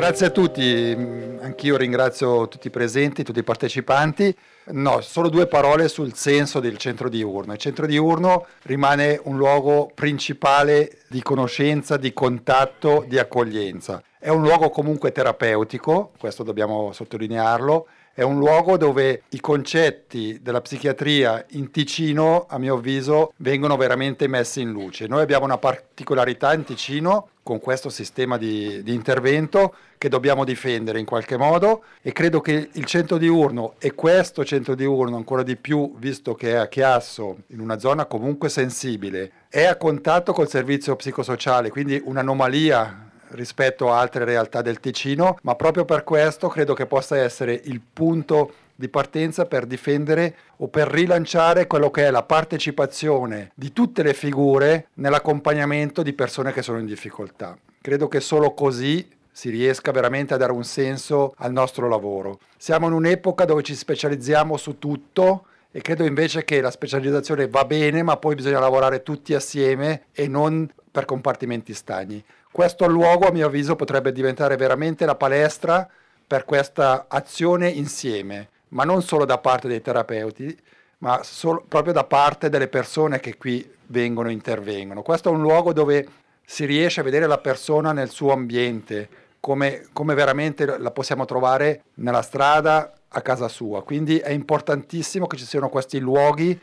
Grazie a tutti, anch'io ringrazio tutti i presenti, tutti i partecipanti. No, solo due parole sul senso del centro diurno. Il centro diurno rimane un luogo principale di conoscenza, di contatto, di accoglienza. È un luogo comunque terapeutico, questo dobbiamo sottolinearlo, è un luogo dove i concetti della psichiatria in Ticino, a mio avviso, vengono veramente messi in luce. Noi abbiamo una particolarità in Ticino con questo sistema di, di intervento che dobbiamo difendere in qualche modo e credo che il centro diurno e questo centro diurno ancora di più, visto che è a Chiasso, in una zona comunque sensibile, è a contatto col servizio psicosociale, quindi un'anomalia rispetto a altre realtà del Ticino, ma proprio per questo credo che possa essere il punto di partenza per difendere o per rilanciare quello che è la partecipazione di tutte le figure nell'accompagnamento di persone che sono in difficoltà. Credo che solo così si riesca veramente a dare un senso al nostro lavoro. Siamo in un'epoca dove ci specializziamo su tutto e credo invece che la specializzazione va bene, ma poi bisogna lavorare tutti assieme e non per compartimenti stagni. Questo luogo, a mio avviso, potrebbe diventare veramente la palestra per questa azione insieme, ma non solo da parte dei terapeuti, ma solo, proprio da parte delle persone che qui vengono e intervengono. Questo è un luogo dove si riesce a vedere la persona nel suo ambiente, come, come veramente la possiamo trovare nella strada, a casa sua. Quindi è importantissimo che ci siano questi luoghi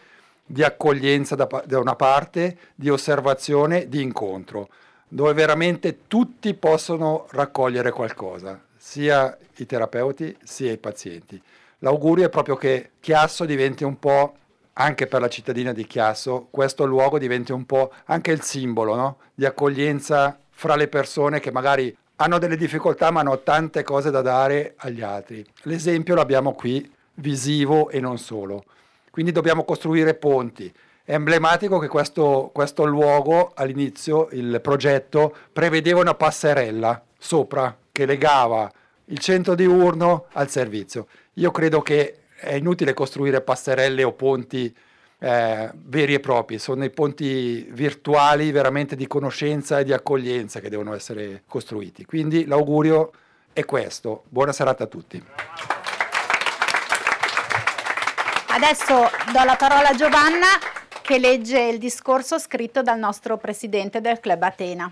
di accoglienza da, da una parte, di osservazione, di incontro dove veramente tutti possono raccogliere qualcosa, sia i terapeuti sia i pazienti. L'augurio è proprio che Chiasso diventi un po', anche per la cittadina di Chiasso, questo luogo diventi un po' anche il simbolo no? di accoglienza fra le persone che magari hanno delle difficoltà ma hanno tante cose da dare agli altri. L'esempio l'abbiamo qui, visivo e non solo. Quindi dobbiamo costruire ponti, è emblematico che questo, questo luogo all'inizio, il progetto, prevedeva una passerella sopra che legava il centro diurno al servizio. Io credo che è inutile costruire passerelle o ponti eh, veri e propri, sono i ponti virtuali veramente di conoscenza e di accoglienza che devono essere costruiti. Quindi l'augurio è questo. Buona serata a tutti. Adesso do la parola a Giovanna che legge il discorso scritto dal nostro presidente del Club Atena.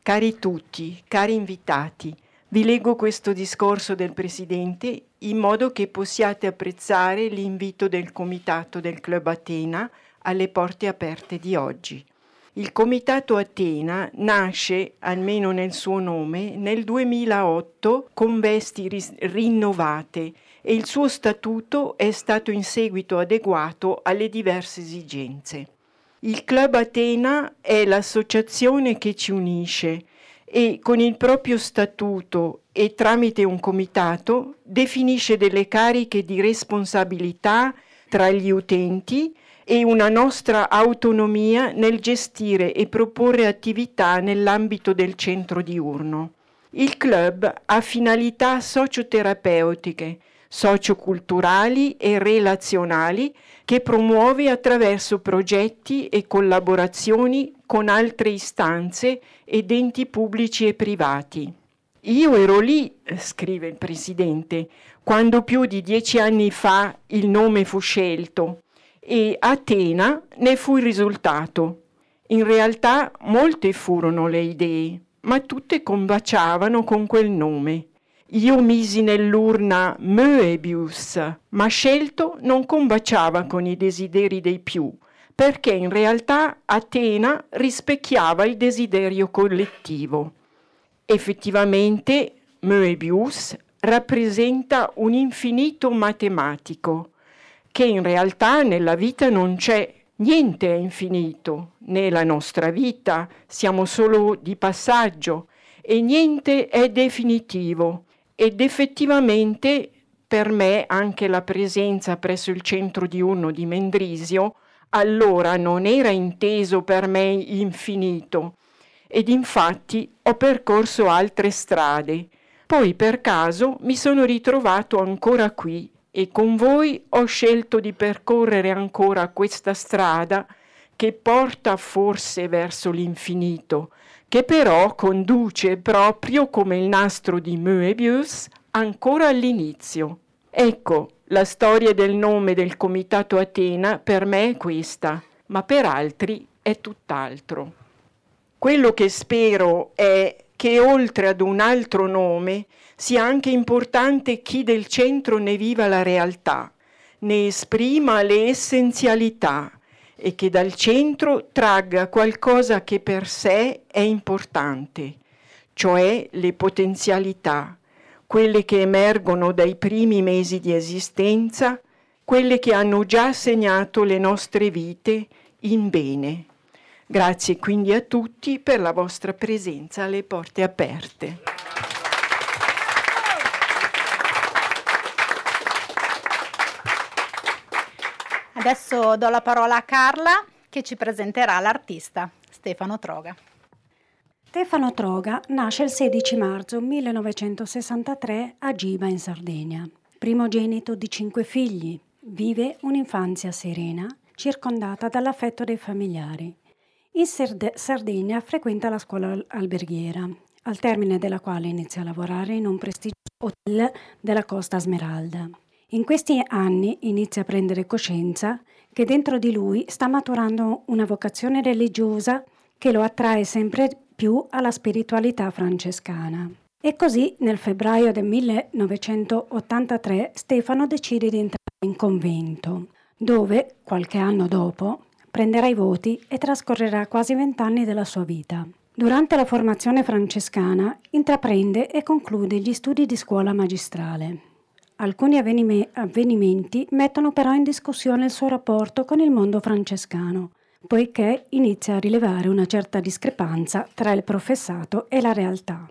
Cari tutti, cari invitati, vi leggo questo discorso del Presidente in modo che possiate apprezzare l'invito del Comitato del Club Atena alle porte aperte di oggi. Il Comitato Atena nasce, almeno nel suo nome, nel 2008 con vesti ris- rinnovate e il suo statuto è stato in seguito adeguato alle diverse esigenze. Il Club Atena è l'associazione che ci unisce e con il proprio statuto e tramite un comitato definisce delle cariche di responsabilità tra gli utenti e una nostra autonomia nel gestire e proporre attività nell'ambito del centro diurno. Il club ha finalità socioterapeutiche socioculturali e relazionali che promuove attraverso progetti e collaborazioni con altre istanze ed enti pubblici e privati. Io ero lì, scrive il Presidente, quando più di dieci anni fa il nome fu scelto e Atena ne fu il risultato. In realtà molte furono le idee, ma tutte combaciavano con quel nome. Io misi nell'urna Moebius, ma scelto non combaciava con i desideri dei più, perché in realtà Atena rispecchiava il desiderio collettivo. Effettivamente Moebius rappresenta un infinito matematico, che in realtà nella vita non c'è, niente è infinito, né la nostra vita, siamo solo di passaggio, e niente è definitivo ed effettivamente per me anche la presenza presso il centro diurno di Mendrisio allora non era inteso per me infinito ed infatti ho percorso altre strade. Poi per caso mi sono ritrovato ancora qui e con voi ho scelto di percorrere ancora questa strada che porta forse verso l'infinito, che però conduce proprio come il nastro di Moebius ancora all'inizio. Ecco, la storia del nome del Comitato Atena per me è questa, ma per altri è tutt'altro. Quello che spero è che oltre ad un altro nome sia anche importante chi del centro ne viva la realtà, ne esprima le essenzialità e che dal centro tragga qualcosa che per sé è importante, cioè le potenzialità, quelle che emergono dai primi mesi di esistenza, quelle che hanno già segnato le nostre vite in bene. Grazie quindi a tutti per la vostra presenza alle porte aperte. Adesso do la parola a Carla che ci presenterà l'artista Stefano Troga. Stefano Troga nasce il 16 marzo 1963 a Giba in Sardegna. Primogenito di cinque figli, vive un'infanzia serena, circondata dall'affetto dei familiari. In Sard- Sardegna frequenta la scuola alberghiera, al termine della quale inizia a lavorare in un prestigioso hotel della Costa Smeralda. In questi anni inizia a prendere coscienza che dentro di lui sta maturando una vocazione religiosa che lo attrae sempre più alla spiritualità francescana. E così nel febbraio del 1983 Stefano decide di entrare in convento, dove, qualche anno dopo, prenderà i voti e trascorrerà quasi vent'anni della sua vita. Durante la formazione francescana intraprende e conclude gli studi di scuola magistrale. Alcuni avvenimenti mettono però in discussione il suo rapporto con il mondo francescano, poiché inizia a rilevare una certa discrepanza tra il professato e la realtà.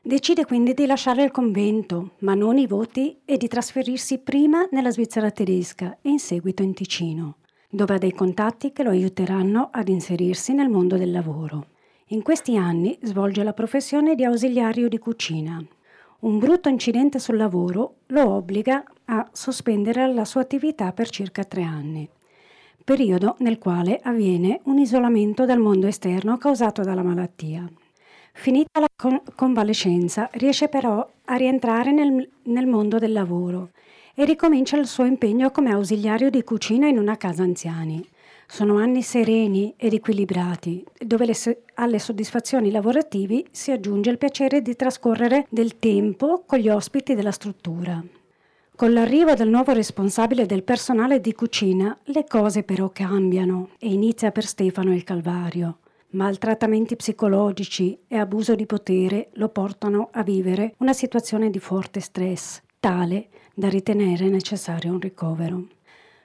Decide quindi di lasciare il convento, ma non i voti, e di trasferirsi prima nella Svizzera tedesca e in seguito in Ticino dove ha dei contatti che lo aiuteranno ad inserirsi nel mondo del lavoro. In questi anni svolge la professione di ausiliario di cucina. Un brutto incidente sul lavoro lo obbliga a sospendere la sua attività per circa tre anni, periodo nel quale avviene un isolamento dal mondo esterno causato dalla malattia. Finita la con- convalescenza, riesce però a rientrare nel, nel mondo del lavoro e ricomincia il suo impegno come ausiliario di cucina in una casa anziani. Sono anni sereni ed equilibrati, dove so- alle soddisfazioni lavorativi si aggiunge il piacere di trascorrere del tempo con gli ospiti della struttura. Con l'arrivo del nuovo responsabile del personale di cucina, le cose però cambiano e inizia per Stefano il calvario. Maltrattamenti psicologici e abuso di potere lo portano a vivere una situazione di forte stress, tale da ritenere necessario un ricovero.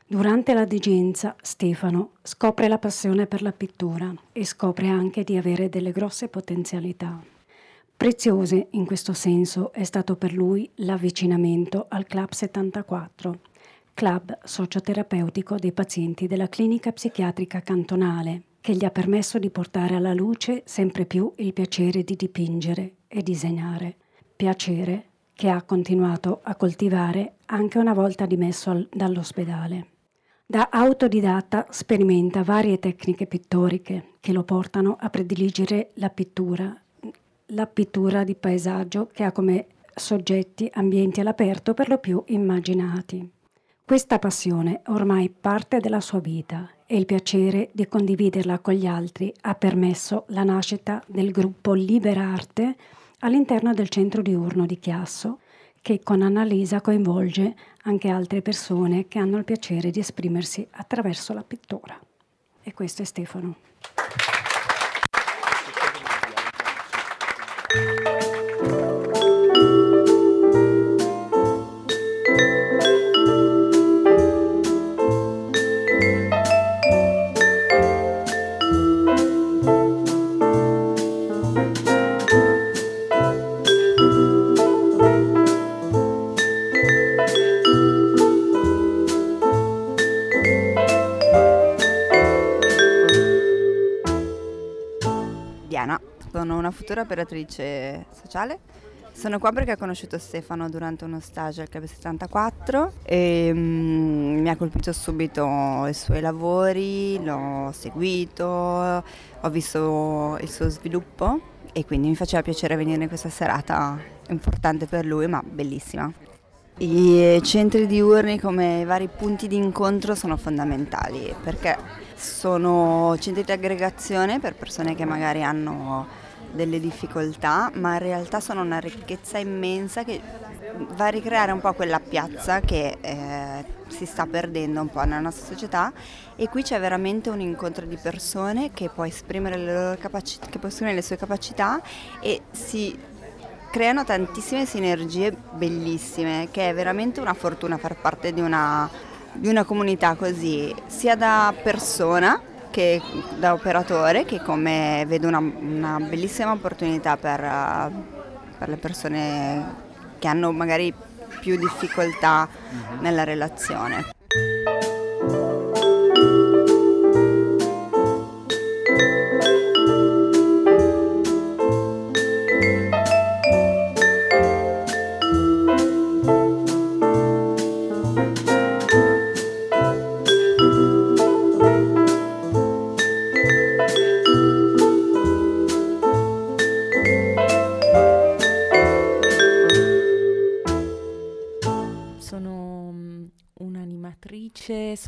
Durante la digenza, Stefano scopre la passione per la pittura e scopre anche di avere delle grosse potenzialità. Preziose in questo senso è stato per lui l'avvicinamento al Club 74, club socioterapeutico dei pazienti della clinica psichiatrica cantonale, che gli ha permesso di portare alla luce sempre più il piacere di dipingere e disegnare, piacere che ha continuato a coltivare anche una volta dimesso al, dall'ospedale. Da autodidatta sperimenta varie tecniche pittoriche che lo portano a prediligere la pittura, la pittura di paesaggio che ha come soggetti ambienti all'aperto per lo più immaginati. Questa passione ormai parte della sua vita e il piacere di condividerla con gli altri ha permesso la nascita del gruppo Liberarte all'interno del centro diurno di Chiasso, che con Annalisa coinvolge anche altre persone che hanno il piacere di esprimersi attraverso la pittura. E questo è Stefano. Sono una futura operatrice sociale Sono qua perché ho conosciuto Stefano durante uno stage al Club 74 e mm, mi ha colpito subito i suoi lavori, l'ho seguito, ho visto il suo sviluppo e quindi mi faceva piacere venire in questa serata importante per lui ma bellissima. I centri diurni come i vari punti di incontro sono fondamentali perché sono centri di aggregazione per persone che magari hanno delle difficoltà, ma in realtà sono una ricchezza immensa che va a ricreare un po' quella piazza che eh, si sta perdendo un po' nella nostra società. E qui c'è veramente un incontro di persone che può esprimere le, capaci- che può esprimere le sue capacità e si creano tantissime sinergie bellissime, che è veramente una fortuna far parte di una, di una comunità così, sia da persona che da operatore che come vedo una, una bellissima opportunità per, per, le persone che hanno magari più difficoltà mm-hmm. nella relazione.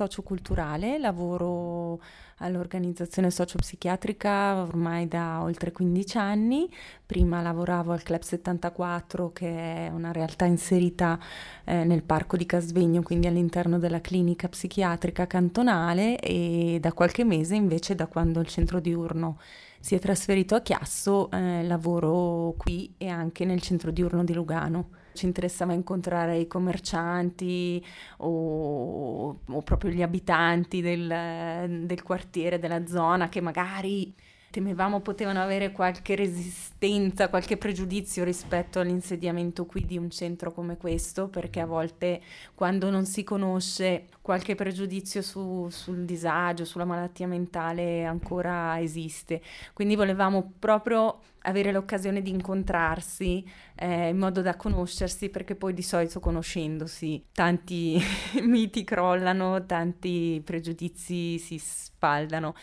Socioculturale, lavoro all'organizzazione sociopsichiatrica ormai da oltre 15 anni, prima lavoravo al Club 74 che è una realtà inserita eh, nel parco di Casvegno, quindi all'interno della clinica psichiatrica cantonale e da qualche mese invece da quando il centro diurno si è trasferito a Chiasso eh, lavoro qui e anche nel centro diurno di Lugano ci interessava incontrare i commercianti o, o proprio gli abitanti del, del quartiere, della zona che magari temevamo potevano avere qualche resistenza, qualche pregiudizio rispetto all'insediamento qui di un centro come questo, perché a volte quando non si conosce qualche pregiudizio su, sul disagio, sulla malattia mentale ancora esiste. Quindi volevamo proprio avere l'occasione di incontrarsi eh, in modo da conoscersi, perché poi di solito conoscendosi tanti miti crollano, tanti pregiudizi si spaldano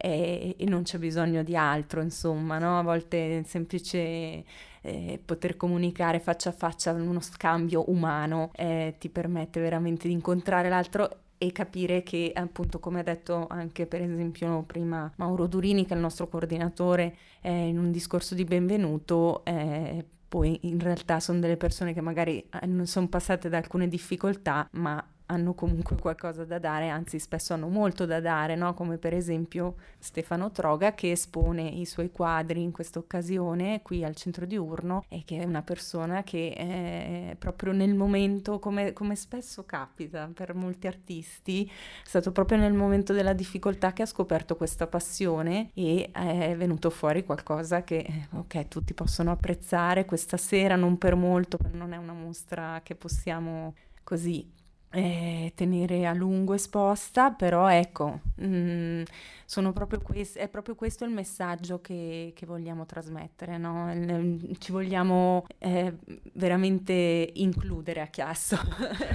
e, e non c'è bisogno di altro, insomma, no? A volte è semplice eh, poter comunicare faccia a faccia in uno scambio umano eh, ti permette veramente di incontrare l'altro e capire che appunto come ha detto anche per esempio prima Mauro Durini che è il nostro coordinatore eh, in un discorso di benvenuto eh, poi in realtà sono delle persone che magari non sono passate da alcune difficoltà ma hanno comunque qualcosa da dare, anzi spesso hanno molto da dare, no? come per esempio Stefano Troga che espone i suoi quadri in questa occasione qui al centro diurno e che è una persona che è proprio nel momento, come, come spesso capita per molti artisti, è stato proprio nel momento della difficoltà che ha scoperto questa passione e è venuto fuori qualcosa che ok tutti possono apprezzare questa sera, non per molto, non è una mostra che possiamo così eh, tenere a lungo esposta, però ecco, mh, mm, proprio quest- è proprio questo il messaggio che, che vogliamo trasmettere, no? il, ci vogliamo eh, veramente includere a Chiasso.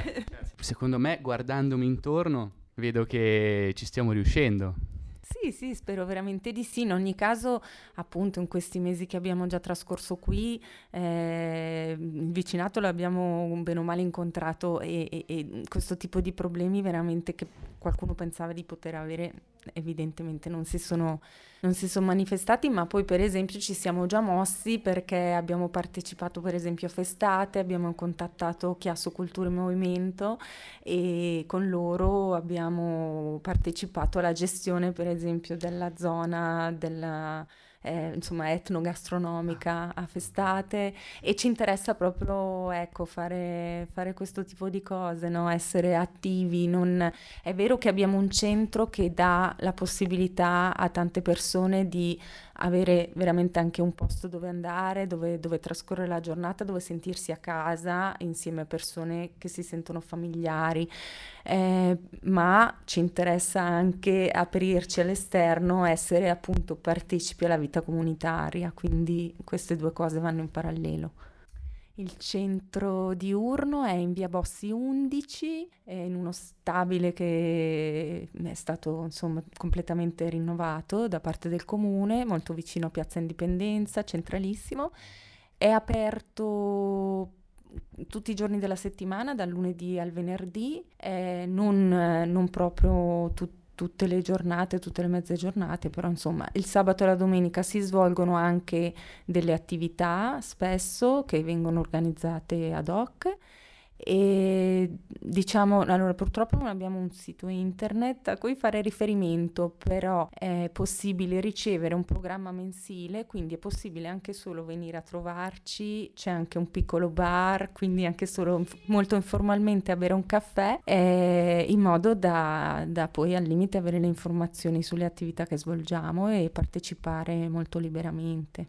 Secondo me, guardandomi intorno, vedo che ci stiamo riuscendo. Sì, sì, spero veramente di sì. In ogni caso, appunto, in questi mesi che abbiamo già trascorso qui, eh, il vicinato l'abbiamo bene o male incontrato e, e, e questo tipo di problemi veramente che qualcuno pensava di poter avere, evidentemente non si sono non si sono manifestati, ma poi per esempio ci siamo già mossi perché abbiamo partecipato per esempio a festate, abbiamo contattato Chiasso Cultura e Movimento e con loro abbiamo partecipato alla gestione per esempio della zona della eh, insomma etnogastronomica a festate e ci interessa proprio ecco, fare, fare questo tipo di cose, no? essere attivi. Non... È vero che abbiamo un centro che dà la possibilità a tante persone di avere veramente anche un posto dove andare, dove, dove, trascorrere la giornata, dove sentirsi a casa insieme a persone che si sentono familiari, eh, ma ci interessa anche aprirci all'esterno, essere appunto partecipi alla vita comunitaria, quindi queste due cose vanno in parallelo. Il centro diurno è in via Bossi 11, è in uno stabile che è stato insomma, completamente rinnovato da parte del comune, molto vicino a Piazza Indipendenza, centralissimo. È aperto tutti i giorni della settimana, dal lunedì al venerdì, eh, non, non, proprio tutti tutte le giornate, tutte le mezze giornate, però insomma il sabato e la domenica si svolgono anche delle attività spesso che vengono organizzate ad hoc e diciamo, allora purtroppo non abbiamo un sito internet a cui fare riferimento, però è possibile ricevere un programma mensile, quindi è possibile anche solo venire a trovarci, c'è anche un piccolo bar, quindi anche solo molto informalmente avere un caffè, eh, in modo da, da poi al limite avere le informazioni sulle attività che svolgiamo e partecipare molto liberamente.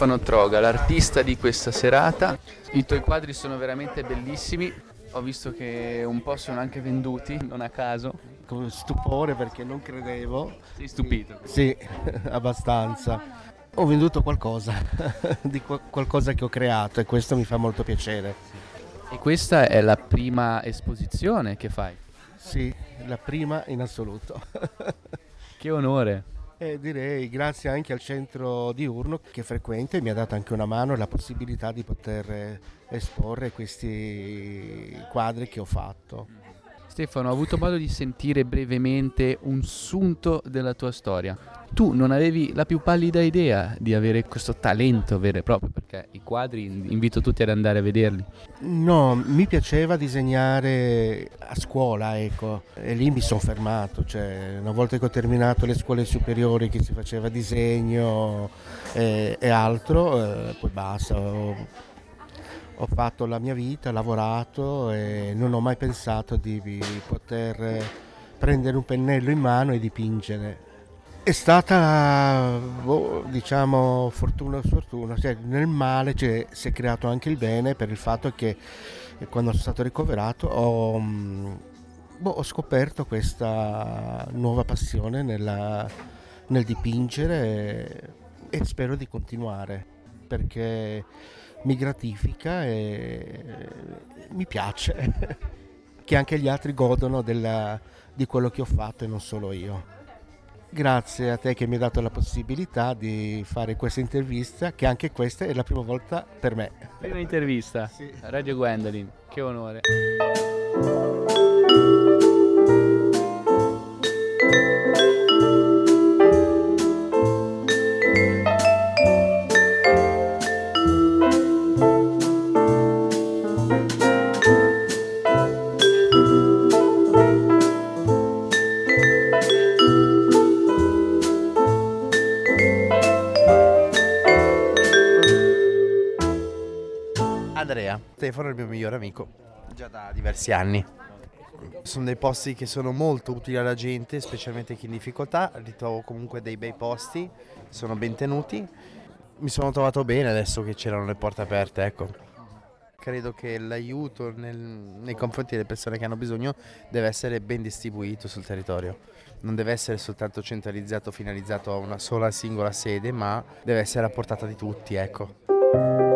Stefano Troga, l'artista di questa serata. I tuoi quadri sono veramente bellissimi. Ho visto che un po' sono anche venduti, non a caso. Con stupore perché non credevo. Sei stupito? Sì, abbastanza. Ho venduto qualcosa, di qualcosa che ho creato e questo mi fa molto piacere. E questa è la prima esposizione che fai? Sì, la prima in assoluto. che onore. E direi grazie anche al centro diurno che frequento e mi ha dato anche una mano e la possibilità di poter eh, esporre questi quadri che ho fatto. Stefano, ho avuto modo di sentire brevemente un sunto della tua storia tu non avevi la più pallida idea di avere questo talento vero e proprio, perché i quadri invito tutti ad andare a vederli. No, mi piaceva disegnare a scuola, ecco, e lì mi sono fermato, cioè una volta che ho terminato le scuole superiori che si faceva disegno e, e altro, eh, poi basta. Ho, ho fatto la mia vita, lavorato e non ho mai pensato di poter prendere un pennello in mano e dipingere. È stata, boh, diciamo, fortuna o sfortuna, cioè, nel male cioè, si è creato anche il bene per il fatto che quando sono stato ricoverato ho, mm, boh, ho scoperto questa nuova passione nella, nel dipingere e, e spero di continuare perché mi gratifica e mi piace che anche gli altri godono della, di quello che ho fatto e non solo io. Grazie a te che mi hai dato la possibilità di fare questa intervista, che anche questa è la prima volta per me. Prima intervista? Sì. Radio Gwendolyn, che onore. Stefano il mio migliore amico, già da diversi anni. Sono dei posti che sono molto utili alla gente, specialmente chi in difficoltà, ritrovo comunque dei bei posti, sono ben tenuti. Mi sono trovato bene adesso che c'erano le porte aperte, ecco. Credo che l'aiuto nel, nei confronti delle persone che hanno bisogno deve essere ben distribuito sul territorio. Non deve essere soltanto centralizzato, finalizzato a una sola singola sede, ma deve essere a portata di tutti, ecco.